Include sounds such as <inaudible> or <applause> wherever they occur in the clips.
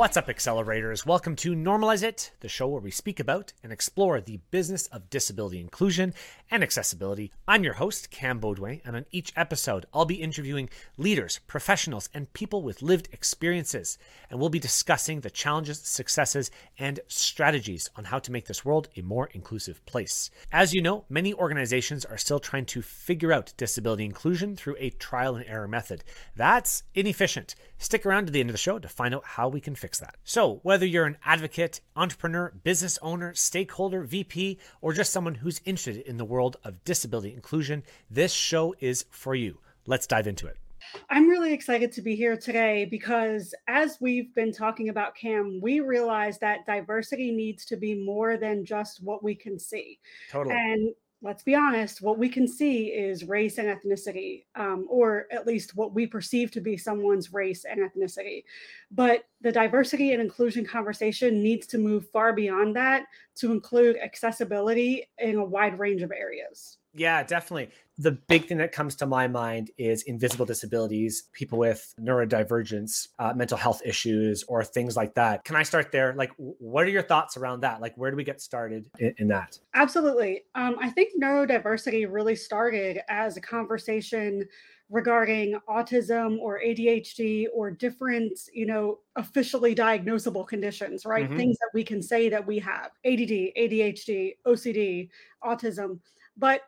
What's up, accelerators? Welcome to Normalize It, the show where we speak about and explore the business of disability inclusion and accessibility. I'm your host, Cam Beaudoin, and on each episode, I'll be interviewing leaders, professionals, and people with lived experiences. And we'll be discussing the challenges, successes, and strategies on how to make this world a more inclusive place. As you know, many organizations are still trying to figure out disability inclusion through a trial and error method. That's inefficient. Stick around to the end of the show to find out how we can fix that. So, whether you're an advocate, entrepreneur, business owner, stakeholder, VP, or just someone who's interested in the world of disability inclusion, this show is for you. Let's dive into it. I'm really excited to be here today because as we've been talking about CAM, we realize that diversity needs to be more than just what we can see. Totally. And let's be honest, what we can see is race and ethnicity, um, or at least what we perceive to be someone's race and ethnicity. But the diversity and inclusion conversation needs to move far beyond that to include accessibility in a wide range of areas. Yeah, definitely. The big thing that comes to my mind is invisible disabilities, people with neurodivergence, uh, mental health issues, or things like that. Can I start there? Like, what are your thoughts around that? Like, where do we get started in, in that? Absolutely. Um, I think neurodiversity really started as a conversation regarding autism or ADHD or different, you know, officially diagnosable conditions, right? Mm-hmm. Things that we can say that we have ADD, ADHD, OCD, autism. But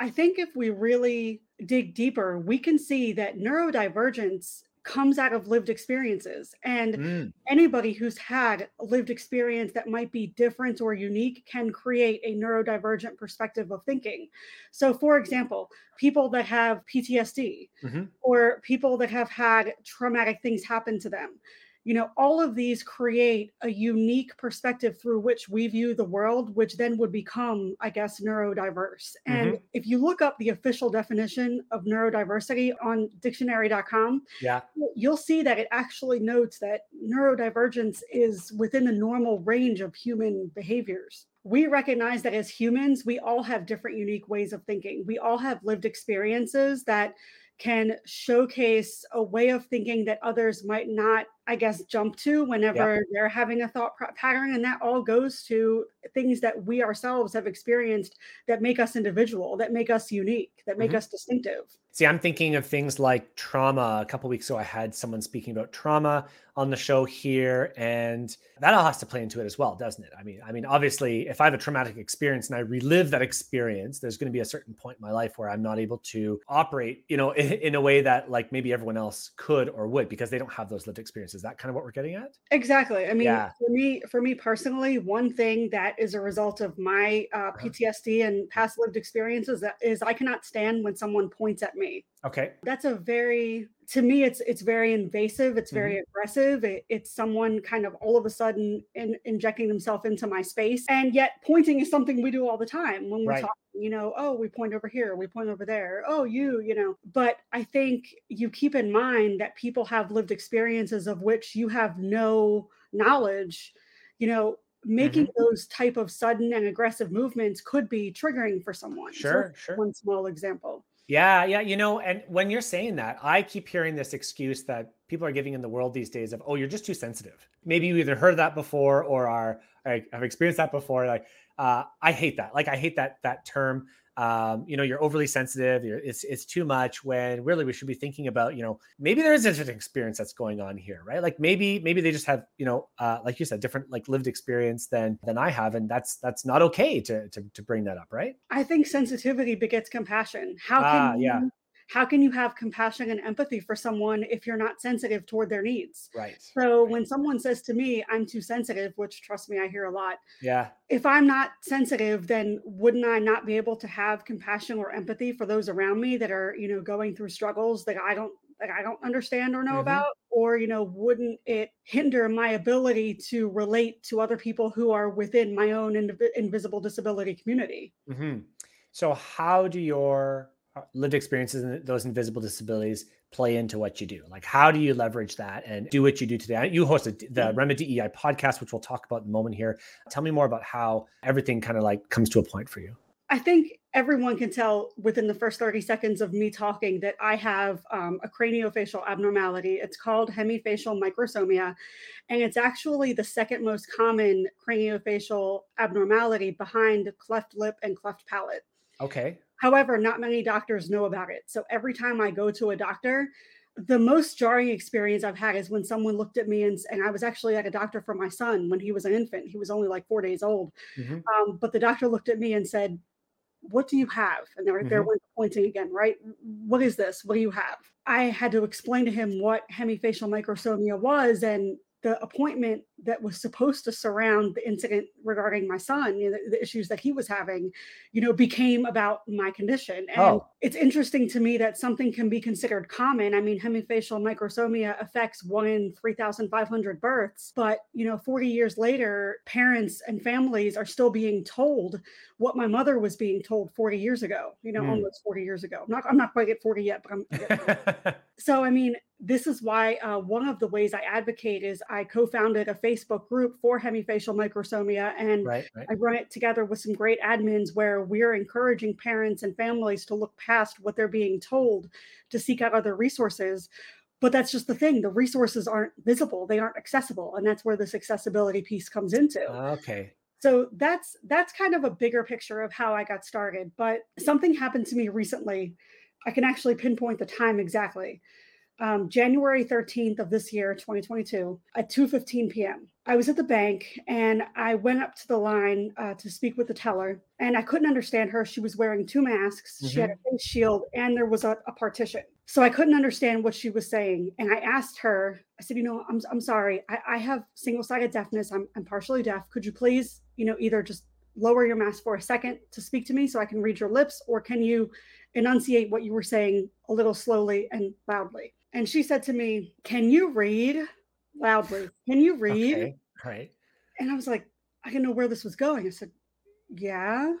I think if we really dig deeper, we can see that neurodivergence comes out of lived experiences. And mm. anybody who's had a lived experience that might be different or unique can create a neurodivergent perspective of thinking. So, for example, people that have PTSD mm-hmm. or people that have had traumatic things happen to them you know all of these create a unique perspective through which we view the world which then would become i guess neurodiverse. Mm-hmm. and if you look up the official definition of neurodiversity on dictionary.com yeah. you'll see that it actually notes that neurodivergence is within the normal range of human behaviors. We recognize that as humans we all have different unique ways of thinking. We all have lived experiences that can showcase a way of thinking that others might not I guess, jump to whenever yep. they're having a thought pattern. And that all goes to things that we ourselves have experienced that make us individual, that make us unique, that make mm-hmm. us distinctive. See, I'm thinking of things like trauma. A couple weeks ago, I had someone speaking about trauma on the show here, and that all has to play into it as well, doesn't it? I mean, I mean, obviously, if I have a traumatic experience and I relive that experience, there's going to be a certain point in my life where I'm not able to operate, you know, in, <laughs> in a way that like maybe everyone else could or would because they don't have those lived experiences. Is that kind of what we're getting at? Exactly. I mean, yeah. for me, for me personally, one thing that is a result of my uh, uh-huh. PTSD and past lived experiences that is I cannot stand when someone points at me. Okay. That's a very to me it's it's very invasive it's very mm-hmm. aggressive it, it's someone kind of all of a sudden in, injecting themselves into my space and yet pointing is something we do all the time when we're right. talking you know oh we point over here we point over there oh you you know but i think you keep in mind that people have lived experiences of which you have no knowledge you know making mm-hmm. those type of sudden and aggressive movements could be triggering for someone sure so sure one small example yeah, yeah, you know, and when you're saying that, I keep hearing this excuse that people are giving in the world these days of, "Oh, you're just too sensitive." Maybe you either heard that before or are have experienced that before. Like, uh, I hate that. Like, I hate that that term um, you know, you're overly sensitive. You're, it's it's too much. When really we should be thinking about, you know, maybe there is a different experience that's going on here, right? Like maybe maybe they just have, you know, uh, like you said, different like lived experience than than I have, and that's that's not okay to to to bring that up, right? I think sensitivity begets compassion. How can ah, you, yeah how can you have compassion and empathy for someone if you're not sensitive toward their needs right so right. when someone says to me i'm too sensitive which trust me i hear a lot yeah if i'm not sensitive then wouldn't i not be able to have compassion or empathy for those around me that are you know going through struggles that i don't that i don't understand or know mm-hmm. about or you know wouldn't it hinder my ability to relate to other people who are within my own inv- invisible disability community mm-hmm. so how do your lived experiences and those invisible disabilities play into what you do? Like, how do you leverage that and do what you do today? You hosted the. RemeDEI podcast, which we'll talk about in a moment here. Tell me more about how everything kind of like comes to a point for you. I think everyone can tell within the first 30 seconds of me talking that I have um, a craniofacial abnormality. It's called hemifacial microsomia, and it's actually the second most common craniofacial abnormality behind cleft lip and cleft palate. Okay. However, not many doctors know about it. So every time I go to a doctor, the most jarring experience I've had is when someone looked at me and, and I was actually at a doctor for my son when he was an infant. He was only like four days old. Mm-hmm. Um, but the doctor looked at me and said, What do you have? And they were, mm-hmm. they were pointing again, right? What is this? What do you have? I had to explain to him what hemifacial microsomia was. And the appointment that was supposed to surround the incident regarding my son, you know, the, the, issues that he was having, you know, became about my condition. And oh. it's interesting to me that something can be considered common. I mean, hemifacial microsomia affects one in 3,500 births, but, you know, 40 years later, parents and families are still being told what my mother was being told 40 years ago, you know, mm. almost 40 years ago. I'm not, I'm not quite at 40 yet, but I'm. <laughs> so, I mean, this is why uh, one of the ways I advocate is I co-founded a Facebook group for hemifacial microsomia, and right, right. I run it together with some great admins where we're encouraging parents and families to look past what they're being told to seek out other resources. But that's just the thing; the resources aren't visible, they aren't accessible, and that's where this accessibility piece comes into. Okay. So that's that's kind of a bigger picture of how I got started. But something happened to me recently. I can actually pinpoint the time exactly um, January 13th of this year, 2022, at 2:15 p.m. I was at the bank and I went up to the line uh, to speak with the teller, and I couldn't understand her. She was wearing two masks, mm-hmm. she had mm-hmm. a face shield, and there was a, a, partition. So I couldn't understand what she was saying. And I asked her, I said, You know, I'm, I'm sorry, I, I have single sided deafness. I'm, I'm partially deaf. Could you please, you know, either just lower your mask for a second to speak to me so I can read your lips, or can you enunciate what you were saying a little slowly and loudly? And she said to me, "Can you read loudly? Can you read?" Okay. Right. And I was like, I didn't know where this was going. I said, "Yeah."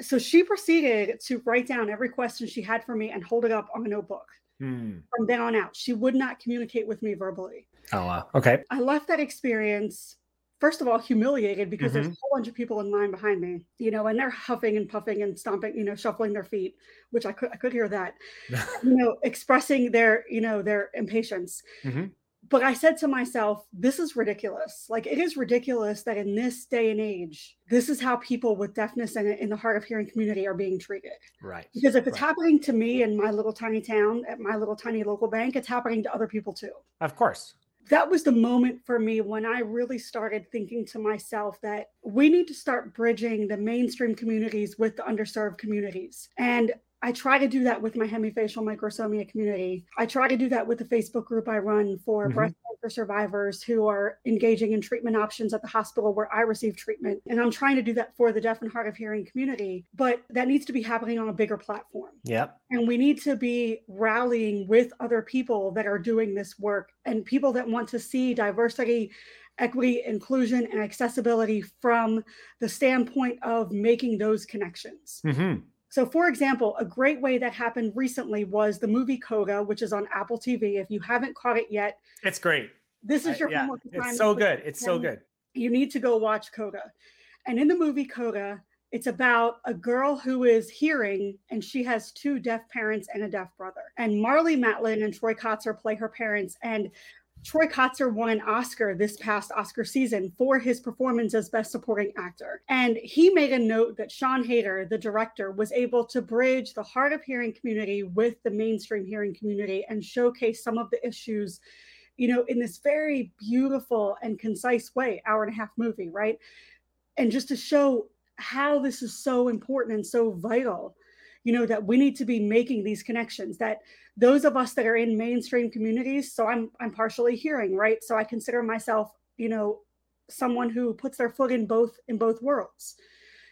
So she proceeded to write down every question she had for me and hold it up on a notebook. Hmm. From then on out, she would not communicate with me verbally. Oh wow. Okay. I left that experience first of all humiliated because mm-hmm. there's a whole bunch of people in line behind me, you know, and they're huffing and puffing and stomping, you know, shuffling their feet, which I could I could hear that, <laughs> you know, expressing their you know their impatience. Mm-hmm. But I said to myself, this is ridiculous. Like it is ridiculous that in this day and age, this is how people with deafness and in the hard of hearing community are being treated. Right. Because if it's right. happening to me in my little tiny town at my little tiny local bank, it's happening to other people too. Of course that was the moment for me when I really started thinking to myself that we need to start bridging the mainstream communities with the underserved communities. And I try to do that with my hemifacial microsomia community. I try to do that with the Facebook group I run for mm-hmm. breast cancer survivors who are engaging in treatment options at the hospital where I receive treatment. And I'm trying to do that for the deaf and hard of hearing community, but that needs to be happening on a bigger platform. Yep. And we need to be rallying with other people that are doing this work and people that want to see diversity equity, inclusion, and accessibility from the standpoint of making those connections. Mm-hmm. So, for example, a great way that happened recently was the movie Coda, which is on Apple TV. If you haven't caught it yet, it's great. This is your I, yeah, homework. It's so good. It's so good. You need to go watch Coda. And in the movie Coda, it's about a girl who is hearing and she has two deaf parents and a deaf brother. And Marlee Matlin and Troy Kotsur play her parents. And Troy Kotsur won an Oscar this past Oscar season for his performance as Best Supporting Actor. And he made a note that Sian Heder, the director, was able to bridge the hard of hearing community with the mainstream hearing community and showcase some of the issues, you know, in this very beautiful and concise way, hour and a half movie, right? And just to show how this is so important and so vital you know that we need to be making these connections that those of us that are in mainstream communities so i'm i'm partially hearing right? So i consider myself you know someone who puts their foot in both in both worlds.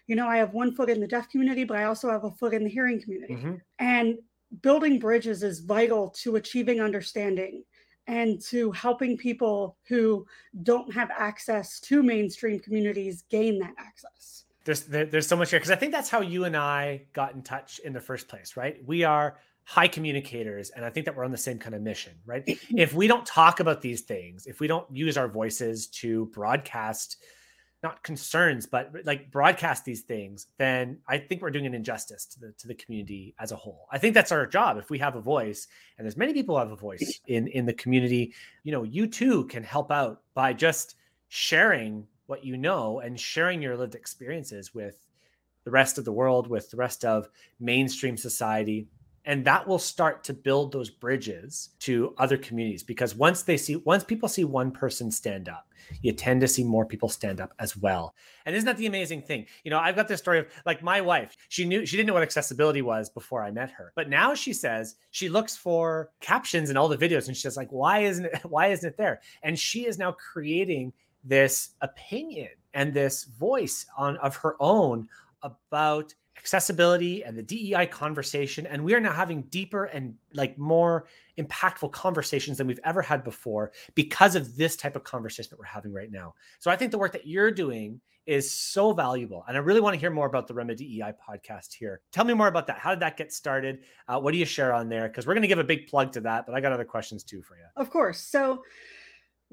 You know i have one foot in the deaf community but i also have a foot in the hearing community. Mm-hmm. and building bridges is vital to achieving understanding and to helping people who don't have access to mainstream communities gain that access there's there, there's so much here because I think that's how you and I got in touch in the first place, right? We are high communicators, and I think that we're on the same kind of mission, right? <clears throat> if we don't talk about these things, if we don't use our voices to broadcast not concerns, but like broadcast these things, then I think we're doing an injustice to the to the community as a whole. I think that's our job. If we have a voice, and there's many people who have a voice <clears throat> in in the community, you know, you too can help out by just sharing what you know and sharing your lived experiences with the rest of the world, with the rest of mainstream society, and that will start to build those bridges to other communities because once they see once people see one person stand up you tend to see more people stand up as well. And isn't that the amazing thing? You know i've got this story of like my wife she knew she didn't know what accessibility was before i met her. But now she says she looks for captions in all the videos and she's like why isn't it why isn't it there? And she is now creating this opinion and this voice on of her own about accessibility and the DEI conversation. And we are now having deeper and like more impactful conversations than we've ever had before because of this type of conversation that we're having right now. So I think the work that you're doing is so valuable. And I really want to hear more about the RemeDEI podcast here. Tell me more about that. How did that get started? Uh, what do you share on there? Because we're going to give a big plug to that, but I got other questions too for you. Of course. So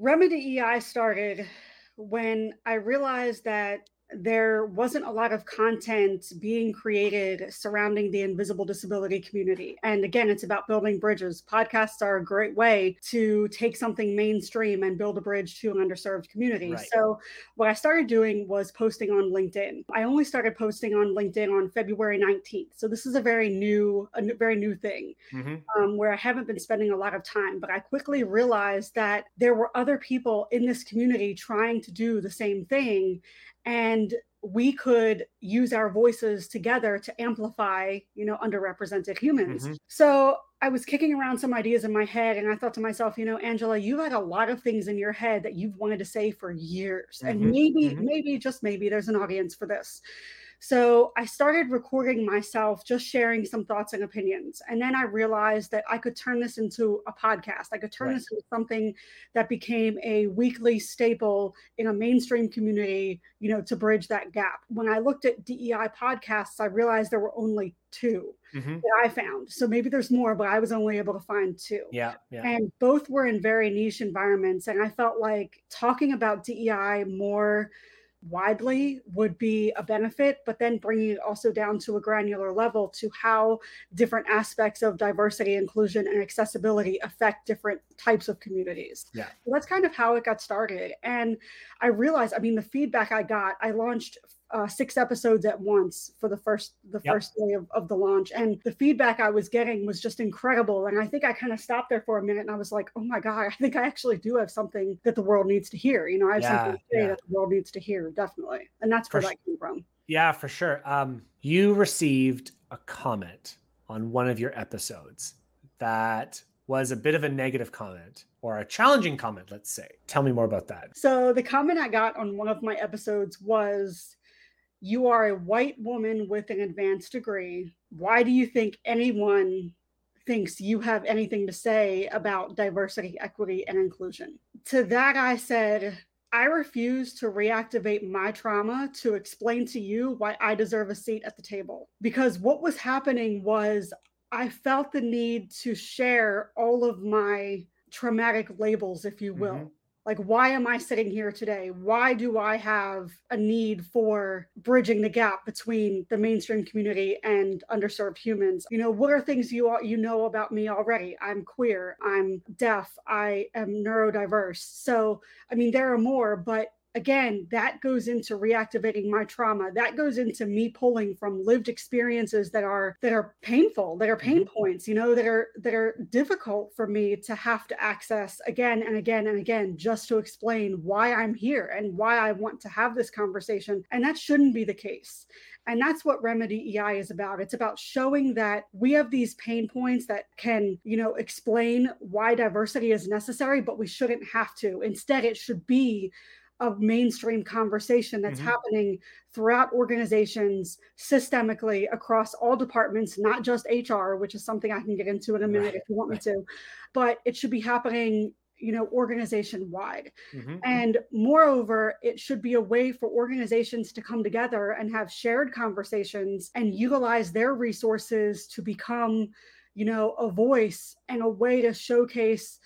RemeDEI started when I realized that there wasn't a lot of content being created surrounding the invisible disability community. And again, it's about building bridges. Podcasts are a great way to take something mainstream and build a bridge to an underserved community. Right. So, what I started doing was posting on LinkedIn. I only started posting on LinkedIn on February 19th. So, this is a very new, a very new thing mm-hmm. um, where I haven't been spending a lot of time. But I quickly realized that there were other people in this community trying to do the same thing and we could use our voices together to amplify you know underrepresented humans mm-hmm. so i was kicking around some ideas in my head and i thought to myself you know angela you've had a lot of things in your head that you've wanted to say for years mm-hmm. and maybe mm-hmm. maybe just maybe there's an audience for this so I started recording myself, just sharing some thoughts and opinions. And then I realized that I could turn this into a podcast. I could turn right. this into something that became a weekly staple in a mainstream community, you know, to bridge that gap. When I looked at DEI podcasts, I realized there were only 2 mm-hmm. that I found. So maybe there's more, but I was only able to find two. Yeah, yeah. And both were in very niche environments. And I felt like talking about DEI more widely would be a benefit, but then bringing it also down to a granular level to how different aspects of diversity, inclusion, and accessibility affect different types of communities. Yeah. So that's kind of how it got started. And I realized, I mean, the feedback I got, I launched uh, six episodes at once for the first the yep. first day of, of the launch and the feedback i was getting was just incredible and i think i kind of stopped there for a minute and i was like oh my god i think i actually do have something that the world needs to hear you know i have yeah, something to say yeah. that the world needs to hear definitely and that's where for that came from yeah for sure um you received a comment on one of your episodes that was a bit of a negative comment or a challenging comment, let's say. Tell me more about that. So, the comment I got on one of my episodes was you are a white woman with an advanced degree. Why do you think anyone thinks you have anything to say about diversity, equity, and inclusion? To that, I said, I refuse to reactivate my trauma to explain to you why I deserve a seat at the table. Because what was happening was I felt the need to share all of my traumatic labels, if you will. Mm-hmm like why am i sitting here today? Why do i have a need for bridging the gap between the mainstream community and underserved humans? You know what are things you all, you know about me already? I'm queer i'm deaf i am neurodiverse. So i mean there are more but again, that goes into reactivating my trauma. That goes into me pulling from lived experiences that are that are painful, that are pain mm-hmm. points, you know, that are that are difficult for me to have to access again and again and again just to explain why I'm here and why I want to have this conversation. And that shouldn't be the case. And that's what RemeDEI is about. It's about showing that we have these pain points that can, you know, explain why diversity is necessary, but we shouldn't have to. Instead, it should be of mainstream conversation that's mm-hmm. happening throughout organizations systemically across all departments, not just HR, which is something I can get into in a minute right. if you want right. me to, but it should be happening you know organization wide mm-hmm. and moreover it should be a way for organizations to come together and have shared conversations and utilize their resources to become you know a voice and a way to showcase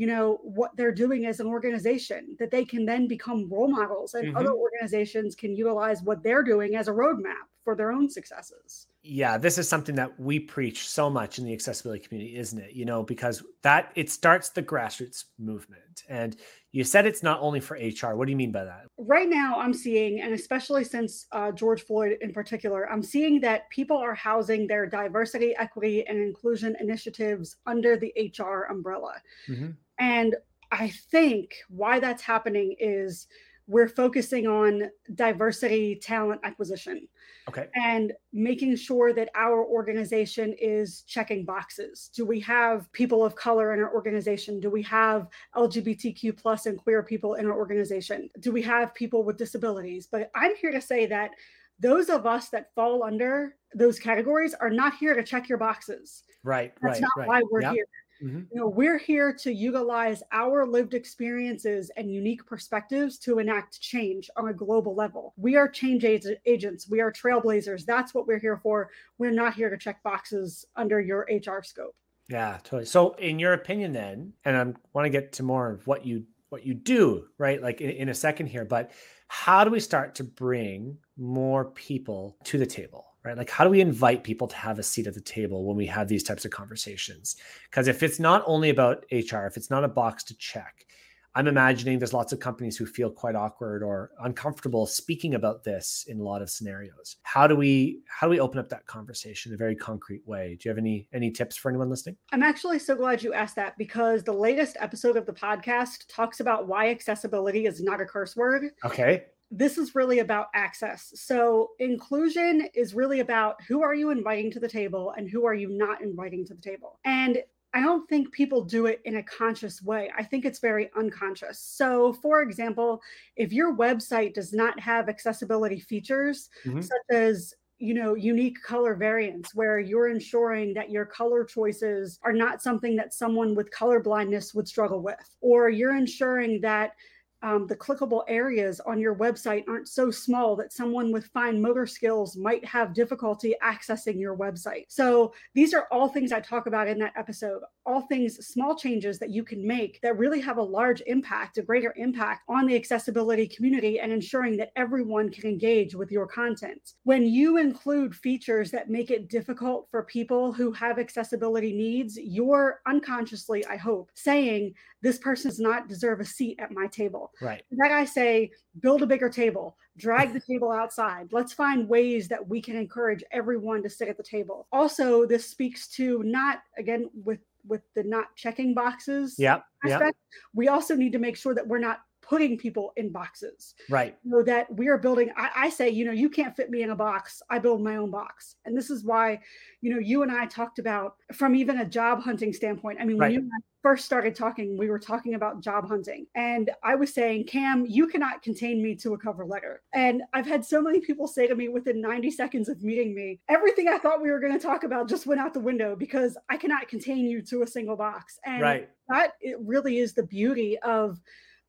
you know what they're doing as an organization that they can then become role models and mm-hmm. other organizations can utilize what they're doing as a roadmap for their own successes. Yeah this is something that we preach so much in the accessibility community isn't it? You know because that it starts the grassroots movement. And you said it's not only for hr what do you mean by that? Right now i'm seeing and especially since uh, george floyd in particular i'm seeing that people are housing their diversity equity and inclusion initiatives under the hr umbrella. Mm-hmm. And i think why that's happening is we're focusing on diversity talent acquisition. Okay. And making sure that our organization is checking boxes. Do we have people of color in our organization? Do we have lgbtq plus and queer people in our organization? Do we have people with disabilities? But i'm here to say that those of us that fall under those categories are not here to check your boxes. Right that's right, not right. why we're yep. here Mm-hmm. You know, we're here to utilize our lived experiences and unique perspectives to enact change on a global level. We are change agents. We are trailblazers. That's what we're here for. We're not here to check boxes under your HR scope. Yeah, totally. So, in your opinion, then, and I want to get to more of what you what you do, right? Like in, in a second here, but how do we start to bring more people to the table? Right? Like, how do we invite people to have a seat at the table when we have these types of conversations? Because if it's not only about HR, if it's not a box to check, I'm imagining there's lots of companies who feel quite awkward or uncomfortable speaking about this in a lot of scenarios. How do we how do we open up that conversation in a very concrete way? Do you have any any tips for anyone listening? I'm actually so glad you asked that because the latest episode of the podcast talks about why accessibility is not a curse word. Okay this is really about access. So inclusion is really about who are you inviting to the table and who are you not inviting to the table. And I don't think people do it in a conscious way. I think it's very unconscious. So, for example, if your website does not have accessibility features mm-hmm. such as you know unique color variants where you're ensuring that your color choices are not something that someone with color blindness would struggle with or you're ensuring that um, the clickable areas on your website aren't so small that someone with fine motor skills might have difficulty accessing your website. So, these are all things I talk about in that episode, all things, small changes that you can make that really have a large impact, a greater impact on the accessibility community and ensuring that everyone can engage with your content. When you include features that make it difficult for people who have accessibility needs, you're unconsciously, I hope, saying this person does not deserve a seat at my table. Right. That I say, build a bigger table, drag the table outside. Let's find ways that we can encourage everyone to sit at the table. Also, this speaks to not again with with the not checking boxes yeah aspect. We also need to make sure that we're not putting people in boxes. Right. So that we are building, I, I, say, you know, you can't fit me in a box. I build my own box. And this is why, you know, you and I talked about from even a job hunting standpoint. I mean, when right. you first started talking, we were talking about job hunting. And I was saying, Cam, you cannot contain me to a cover letter. And I've had so many people say to me within 90 seconds of meeting me, everything I thought we were going to talk about just went out the window because I cannot contain you to a single box. And right. that it really is the beauty of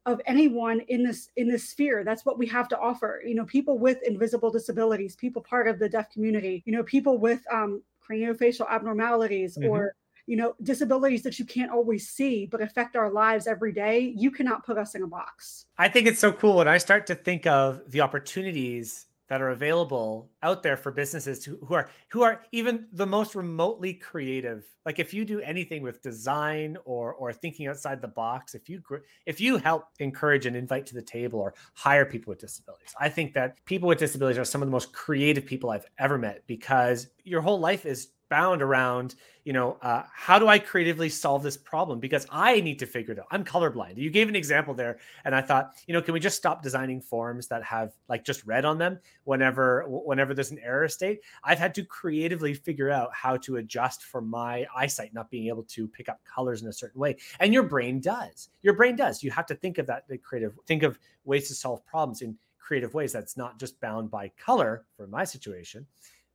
of anyone in this in this sphere. That's what we have to offer you know people with invisible disabilities people part of the deaf community you know people with um craniofacial abnormalities mm-hmm. or you know disabilities that you can't always see but affect our lives every day. You cannot put us in a box. I think it's so cool when i start to think of the opportunities that are available out there for businesses who, who are who are even the most remotely creative. Like if you do anything with design or or thinking outside the box if you if you help encourage and invite to the table or hire people with disabilities i think that people with disabilities are some of the most creative people i've ever met because your whole life is bound around you know uh, how do i creatively solve this problem? Because i need to figure it out. I'm colorblind. You gave an example there and i thought you know can we just stop designing forms that have like just red on them whenever whenever there's an error state? I've had to creatively figure out how to adjust for my eyesight not being able to pick up colors in a certain way. And your brain does. Your brain does. You have to think of that the creative think of ways to solve problems in creative ways that's not just bound by color for my situation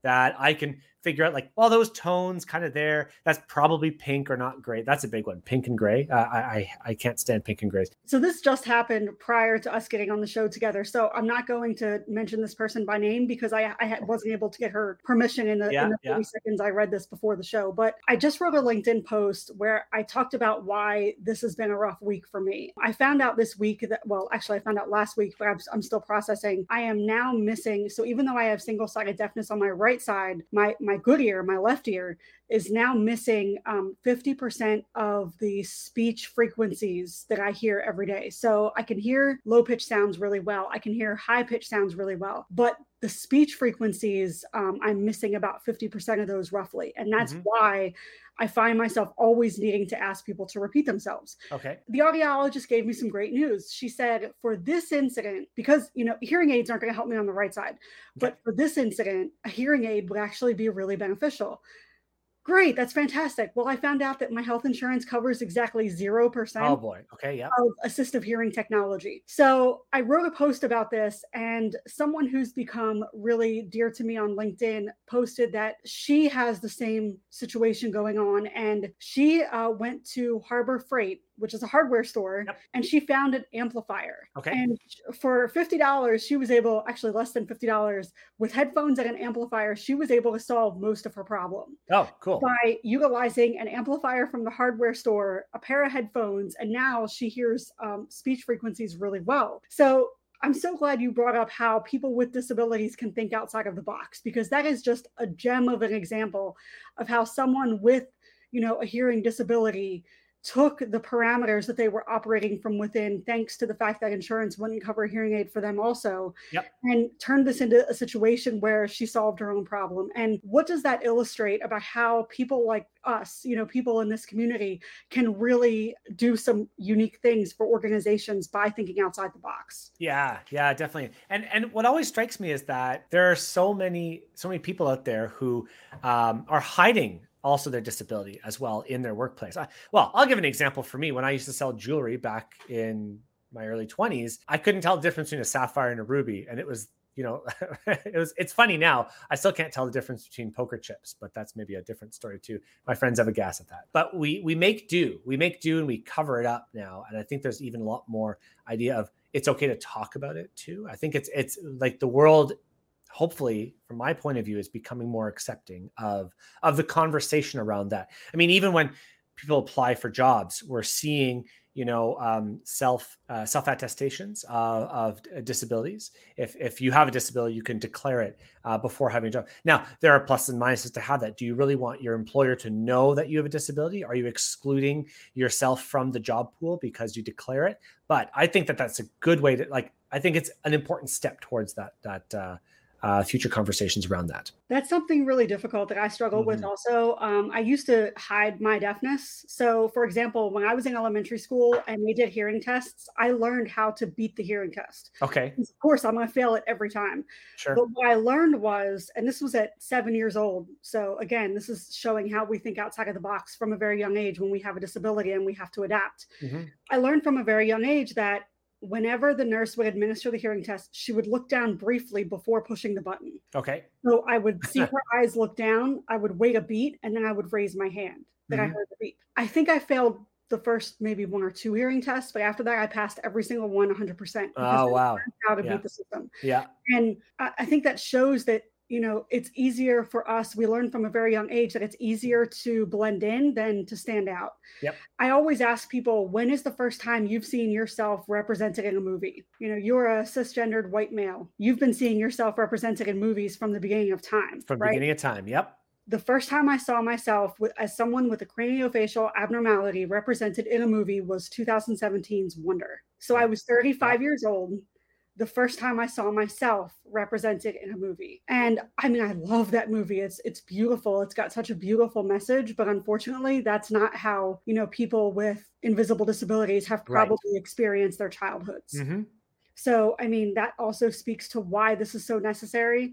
that I can figure out like, well, those tones kind of there. That's probably pink or not gray. That's a big one. Pink and gray. Uh, I, I I can't stand pink and gray. So this just happened prior to us getting on the show together. So I'm not going to mention this person by name because I I wasn't able to get her permission in the, yeah, in the 30 yeah. seconds I read this before the show. But I just wrote a LinkedIn post where I talked about why this has been a rough week for me. I found out this week that well, actually I found out last week, but I'm, I'm still processing. I am now missing. So even though I have single sided deafness on my right side, my my good ear, my left ear, is now missing um, 50% of the speech frequencies that I hear every day. So I can hear low pitch sounds really well. I can hear high pitch sounds really well. But the speech frequencies, um, I'm missing about 50% of those roughly. And that's mm-hmm. why I find myself always needing to ask people to repeat themselves. Okay. The audiologist gave me some great news. She said, for this incident, because, you know, hearing aids aren't going to help me on the right side, okay. but for this incident, a hearing aid would actually be really beneficial. Great, that's fantastic. Well, I found out that my health insurance covers exactly 0%. Oh boy. Okay, yeah. Of assistive hearing technology. So, I wrote a post about this and someone who's become really dear to me on LinkedIn posted that she has the same situation going on and she uh, went to Harbor Freight which is a hardware store, yep. and she found an amplifier. Okay. And for fifty dollars, she was able, actually less than fifty dollars, with headphones and an amplifier, she was able to solve most of her problem. Oh, cool. By utilizing an amplifier from the hardware store, a pair of headphones, and now she hears um, speech frequencies really well. So I'm so glad you brought up how people with disabilities can think outside of the box because that is just a gem of an example of how someone with, you know, a hearing disability took the parameters that they were operating from within, thanks to the fact that insurance wouldn't cover hearing aid for them, also, yep. and turned this into a situation where she solved her own problem. And what does that illustrate about how people like us, you know, people in this community can really do some unique things for organizations by thinking outside the box? Yeah, yeah, definitely. And and what always strikes me is that there are so many so many people out there who um, are hiding also their disability as well in their workplace. I, well, I'll give an example for me. When I used to sell jewelry back in my early 20s, I couldn't tell the difference between a sapphire and a ruby. And it was, you know, <laughs> it was, it's funny now. I still can't tell the difference between poker chips, but that's maybe a different story too. My friends have a gas at that. But we we make do. We make do and we cover it up now. And I think there's even a lot more idea of it's okay to talk about it too. I think it's it's like the world hopefully from my point of view is becoming more accepting of of the conversation around that. I mean even when people apply for jobs we're seeing you know um, self uh, self attestations uh, of disabilities. If if you have a disability you can declare it uh, before having a job. Now there are pluses and minuses to have that. Do you really want your employer to know that you have a disability? Are you excluding yourself from the job pool because you declare it? But i think that that's a good way to like i think it's an important step towards that that uh, future conversations around that. That's something really difficult that I struggle mm-hmm. with also. Um, I used to hide my deafness. So, for example, when I was in elementary school and we did hearing tests, I learned how to beat the hearing test. Okay. Of course, I'm going to fail it every time. Sure. But what I learned was, and this was at seven years old. So, again, this is showing how we think outside of the box from a very young age when we have a disability and we have to adapt. Mm-hmm. I learned from a very young age that whenever the nurse would administer the hearing test, she would look down briefly before pushing the button. Okay. So I would see <laughs> her eyes look down, I would wait a beat, and then I would raise my hand that mm-hmm. I heard the beat. I think I failed the first maybe one or two hearing tests, but after that, I passed every single one 100%. Oh, wow. How to yeah. beat the system. Yeah. And I think that shows that you know it's easier for us we learn from a very young age that it's easier to blend in than to stand out. Yep. I always ask people when is the first time you've seen yourself represented in a movie? You know you're a cisgendered white male. You've been seeing yourself represented in movies from the beginning of time from right? beginning of time yep. The first time I saw myself as someone with a craniofacial abnormality represented in a movie was 2017's Wonder. So I was 35 years old the first time I saw myself represented in a movie. And I mean, I love that movie. It's it's beautiful. It's got such a beautiful message, but unfortunately, that's not how, you know, people with invisible disabilities have probably right. experienced their childhoods. Mm-hmm. So, I mean, that also speaks to why this is so necessary.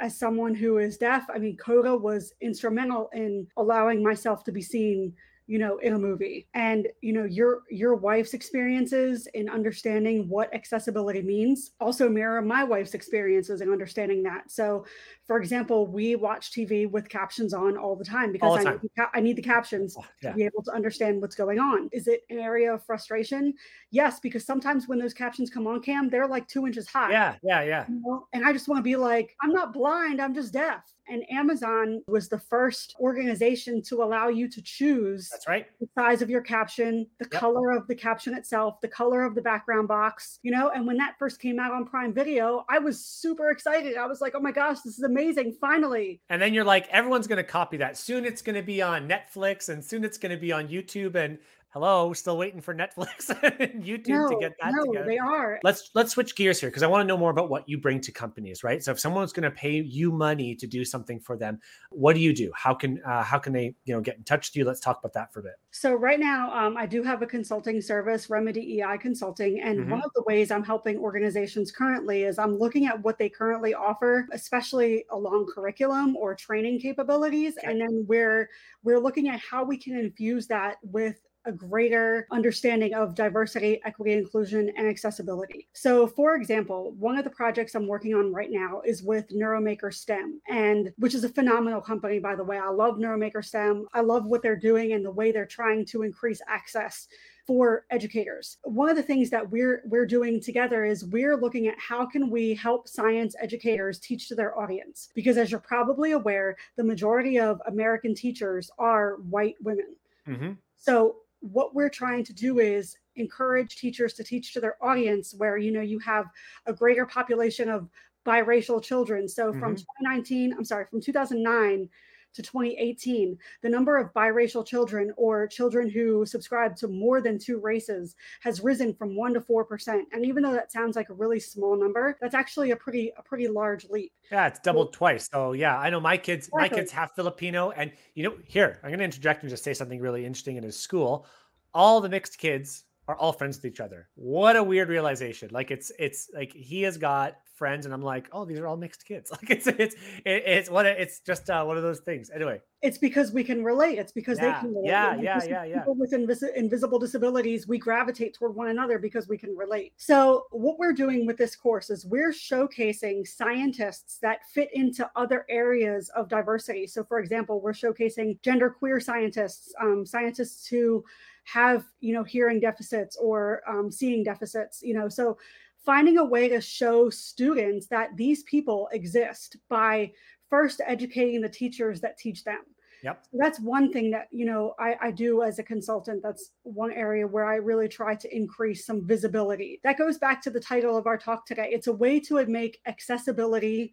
As someone who is deaf, I mean, Coda was instrumental in allowing myself to be seen you know in a movie and you know your your wife's experiences in understanding what accessibility means also mirror my wife's experiences in understanding that so For example, we watch TV with captions on all the time because the I, need, the I need the captions Oh, to be able to understand what's going on. Is it an area of frustration? Yes, because sometimes when those captions come on cam, they're like two inches high. Yeah, yeah, yeah. you know? And I just want to be like, I'm not blind, I'm just deaf. And Amazon was the first organization to allow you to choose That's right. the size of your caption, the Yep. color of the caption itself, the color of the background box, you know. And when that first came out on Prime Video, I was super excited. I was like, oh my gosh, this is amazing. Finally. And then you're like, everyone's going to copy that. Soon it's going to be on Netflix and soon it's going to be on YouTube. And hello, still waiting for Netflix <laughs> and YouTube no, to get that no, together. they are. let's let's switch gears here because I want to know more about what you bring to companies, right? So if someone's going to pay you money to do something for them, what do you do? How can uh, how can they you know get in touch with you? Let's talk about that for a bit. So right now, um, I do have a consulting service, RemeDEI Consulting, and one of the ways I'm helping organizations currently is I'm looking at what they currently offer, especially along curriculum or training capabilities, Okay. and then we're we're looking at how we can infuse that with a greater understanding of diversity, equity, inclusion, and accessibility. So, for example, one of the projects I'm working on right now is with Neuromaker STEM, and which is a phenomenal company, by the way. I love Neuromaker STEM. I love what they're doing and the way they're trying to increase access for educators. One of the things that we're we're doing together is we're looking at how can we help science educators teach to their audience because as you're probably aware, the majority of American teachers are white women. Mm-hmm. So what we're trying to do is encourage teachers to teach to their audience where you know you have a greater population of biracial children. So from mm-hmm. 2019, I'm sorry, from 2009 to 2018, the number of biracial children or children who subscribe to more than two races has risen from 1 to 4%. And even though that sounds like a really small number, that's actually a pretty a pretty large leap. Yeah, it's doubled twice. So yeah, I know my kids. My kids have Filipino, and you know, here I'm going to interject and just say something really interesting. In his school, all the mixed kids are all friends with each other. What a weird realization! Like it's it's like he has got friends, and I'm like, oh, these are all mixed kids. <laughs> Like it's it's it's what it's just uh, one of those things. Anyway, It's because we can relate. It's because Yeah, they can relate. yeah, yeah, yeah, yeah. People with invis- invisible disabilities, we gravitate toward one another because we can relate. So, what we're doing with this course is we're showcasing scientists that fit into other areas of diversity. So, for example, we're showcasing genderqueer scientists, um, scientists who have, you know, hearing deficits or um, seeing deficits. You know, so finding a way to show students that these people exist by first educating the teachers that teach them yep. so that's one thing that you know I, I do as a consultant that's one area where i really try to increase some visibility that goes back to the title of our talk today it's a way to make accessibility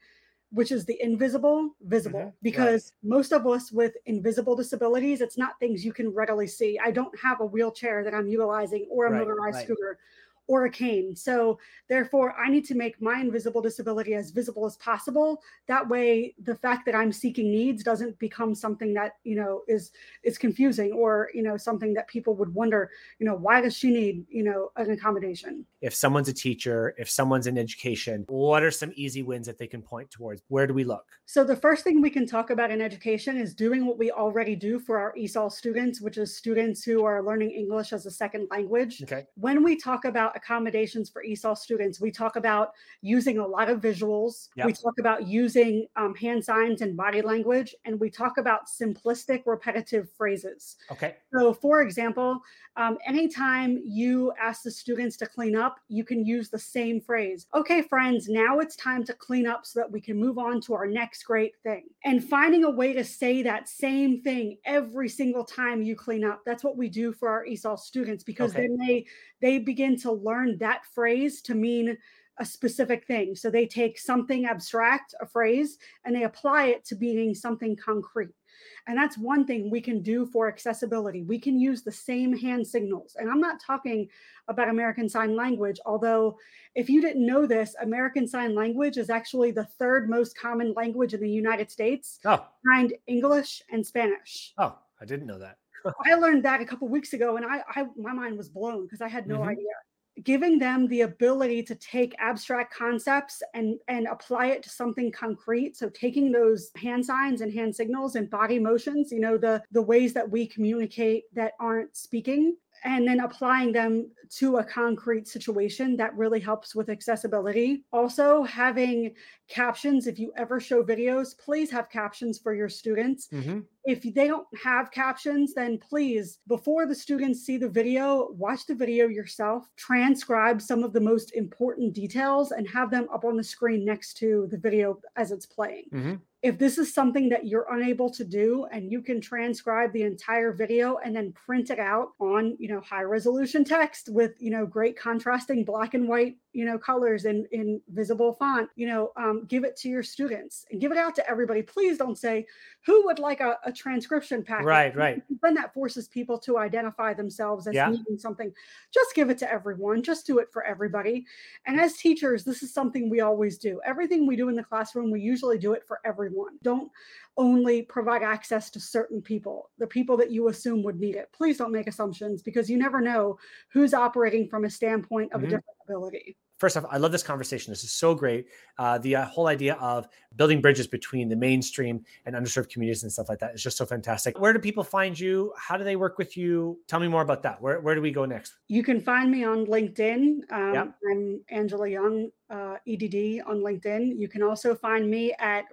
which is the invisible visible Mhm, right. because most of us with invisible disabilities it's not things you can readily see i don't have a wheelchair that i'm utilizing or a Right, motorized right. scooter or a cane so therefore i need to make my invisible disability as visible as possible that way the fact that i'm seeking needs doesn't become something that you know is is confusing or you know something that people would wonder you know why does she need you know an accommodation If someone's a teacher, if someone's in education, what are some easy wins that they can point towards? Where do we look? so the first thing we can talk about in education is doing what we already do for our esol students which is students who are learning english as a second language Okay. when we talk about accommodations for ESOL students, we talk about using a lot of visuals. Yep. We talk about using um, hand signs and body language, and we talk about simplistic, repetitive phrases. Okay. So, for example, um, anytime you ask the students to clean up, you can use the same phrase. Okay, friends, now it's time to clean up so that we can move on to our next great thing. And finding a way to say that same thing every single time you clean up. That's what we do for our ESOL students because Okay. then they they begin to learn that phrase to mean a specific thing. So they take something abstract, a phrase, and they apply it to being something concrete. And that's one thing we can do for accessibility. We can use the same hand signals. And I'm not talking about American Sign Language, although, if you didn't know this, American Sign Language is actually the third most common language in the United States Oh, behind English and Spanish. oh, I didn't know that. <laughs> I learned that a couple weeks ago and I, I my mind was blown because I had no Mhm. idea. Giving them the ability to take abstract concepts and and apply it to something concrete. So taking those hand signs and hand signals and body motions, you know, the the ways that we communicate that aren't speaking and then applying them to a concrete situation that really helps with accessibility. Also, having captions, if you ever show videos, please have captions for your students. Mm-hmm. If they don't have captions, then please, before the students see the video, watch the video yourself, transcribe some of the most important details, and have them up on the screen next to the video as it's playing. Mm-hmm if this is something that you're unable to do and you can transcribe the entire video and then print it out on you know high resolution text with you know great contrasting black and white you know colors in in visible font you know um, give it to your students and give it out to everybody. Please don't say who would like a, a transcription packet? Right right. then that forces people to identify themselves as yeah. needing something. Just give it to everyone. Just do it for everybody. And as teachers this is something we always do. Everything we do in the classroom we usually do it for everyone don't only provide access to certain people the people that you assume would need it. Please don't make assumptions because you never know who's operating from a standpoint of mm-hmm. a different ability first off, I love this conversation. This is so great. Uh, the uh, whole idea of building bridges between the mainstream and underserved communities and stuff like that is just so fantastic. Where do people find you? How do they work with you? Tell me more about that. Where, where do we go next? You can find me on LinkedIn. Um, yep. I'm Angela Young, uh, EDD on LinkedIn. You can also find me at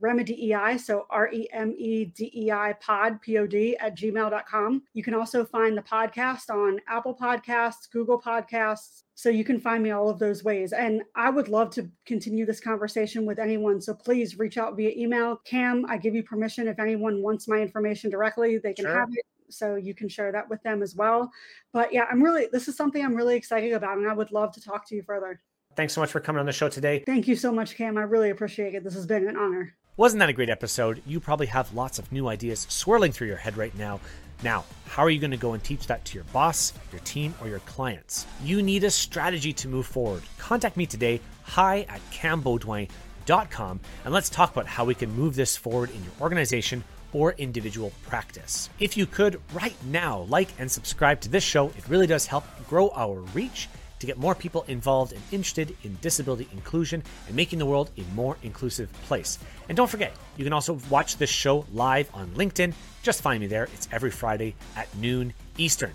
Remedy RemeDEI, so R E M E D E I pod, P O D, at gmail.com. You can also find the podcast on Apple Podcasts, Google Podcasts. So you can find me all of those ways. And I would love to continue this conversation with anyone. So please reach out via email. Cam, I give you permission. If anyone wants my information directly, they can sure. have it so you can share that with them as well. But yeah, I'm really, this is something I'm really excited about, and I would love to talk to you further. Thanks so much for coming on the show today. Thank you so much, Cam. I really appreciate it. This has been an honor. Wasn't that a great episode? You probably have lots of new ideas swirling through your head right now. Now, how are you going to go and teach that to your boss, your team, or your clients? You need a strategy to move forward. Contact me today, hi at cambeaudoin.com, and let's talk about how we can move this forward in your organization or individual practice. If you could, right now, like and subscribe to this show, it really does help grow our reach to get more people involved and interested in disability inclusion and making the world a more inclusive place. And don't forget, you can also watch this show live on LinkedIn. Just find me there. It's every Friday at noon Eastern.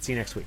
See you next week.